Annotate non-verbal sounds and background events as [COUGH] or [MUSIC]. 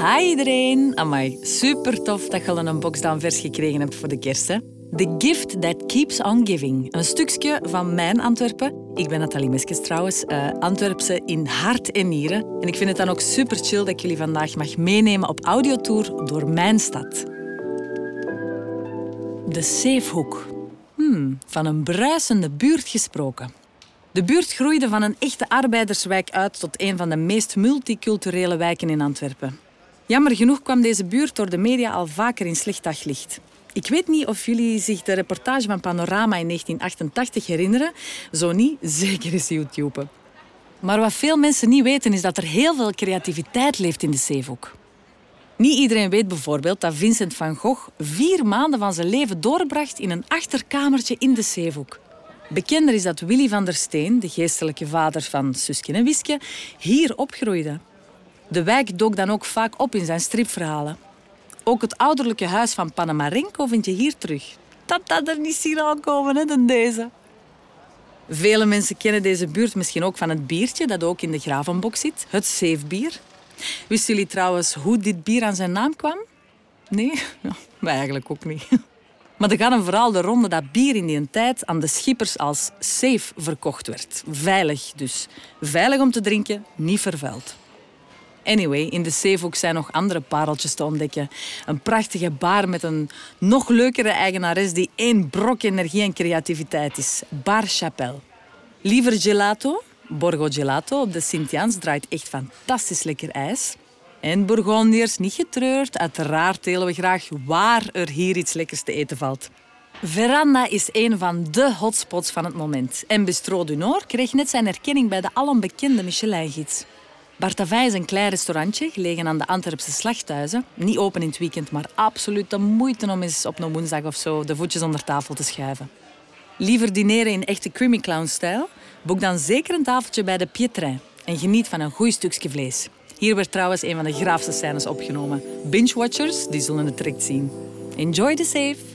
Hi iedereen. Amai, super tof dat je al een dan vers gekregen hebt voor de kerst. Hè? The Gift That Keeps On Giving. Een stukje van mijn Antwerpen. Ik ben Nathalie Meskes trouwens, uh, Antwerpse in hart en nieren. En ik vind het dan ook super chill dat ik jullie vandaag mag meenemen op audiotour door mijn stad. De Zeefhoek. Hmm, van een bruisende buurt gesproken. De buurt groeide van een echte arbeiderswijk uit tot een van de meest multiculturele wijken in Antwerpen. Jammer genoeg kwam deze buurt door de media al vaker in slecht daglicht. Ik weet niet of jullie zich de reportage van Panorama in 1988 herinneren. Zo niet, [LAUGHS] zeker is YouTube. Maar wat veel mensen niet weten is dat er heel veel creativiteit leeft in de Zeehoek. Niet iedereen weet bijvoorbeeld dat Vincent van Gogh vier maanden van zijn leven doorbracht in een achterkamertje in de Zeehoek. Bekender is dat Willy van der Steen, de geestelijke vader van Suske en Wiske, hier opgroeide. De wijk dook dan ook vaak op in zijn stripverhalen. Ook het ouderlijke huis van Panamarenko vind je hier terug. Dat dat er niet zien aankomen, hè, dan deze. Vele mensen kennen deze buurt misschien ook van het biertje dat ook in de gravenbok zit, het zeefbier. Wisten jullie trouwens hoe dit bier aan zijn naam kwam? Nee? [LAUGHS] Ja, eigenlijk ook niet. Maar er gaat een vooral de ronde dat bier in die tijd aan de schippers als safe verkocht werd. Veilig dus. Veilig om te drinken, niet vervuild. Anyway, in de Zeehoek zijn nog andere pareltjes te ontdekken. Een prachtige bar met een nog leukere eigenares die één brok energie en creativiteit is. Bar Chapelle. Liever gelato? Borgo Gelato op de Sint-Jans draait echt fantastisch lekker ijs. En Bourgondiërs, niet getreurd, uiteraard delen we graag waar er hier iets lekkers te eten valt. Veranda is een van de hotspots van het moment. En Bistro du Nord kreeg net zijn erkenning bij de alombekende Michelin-gids. Bartavai is een klein restaurantje gelegen aan de Antwerpse slachthuizen. Niet open in het weekend, maar absoluut de moeite om eens op een woensdag of zo de voetjes onder tafel te schuiven. Liever dineren in echte creamy clown-stijl? Boek dan zeker een tafeltje bij de Pietrein en geniet van een goed stukje vlees. Hier werd trouwens een van de graafste scènes opgenomen. Binge-watchers die zullen het direct zien. Enjoy the safe!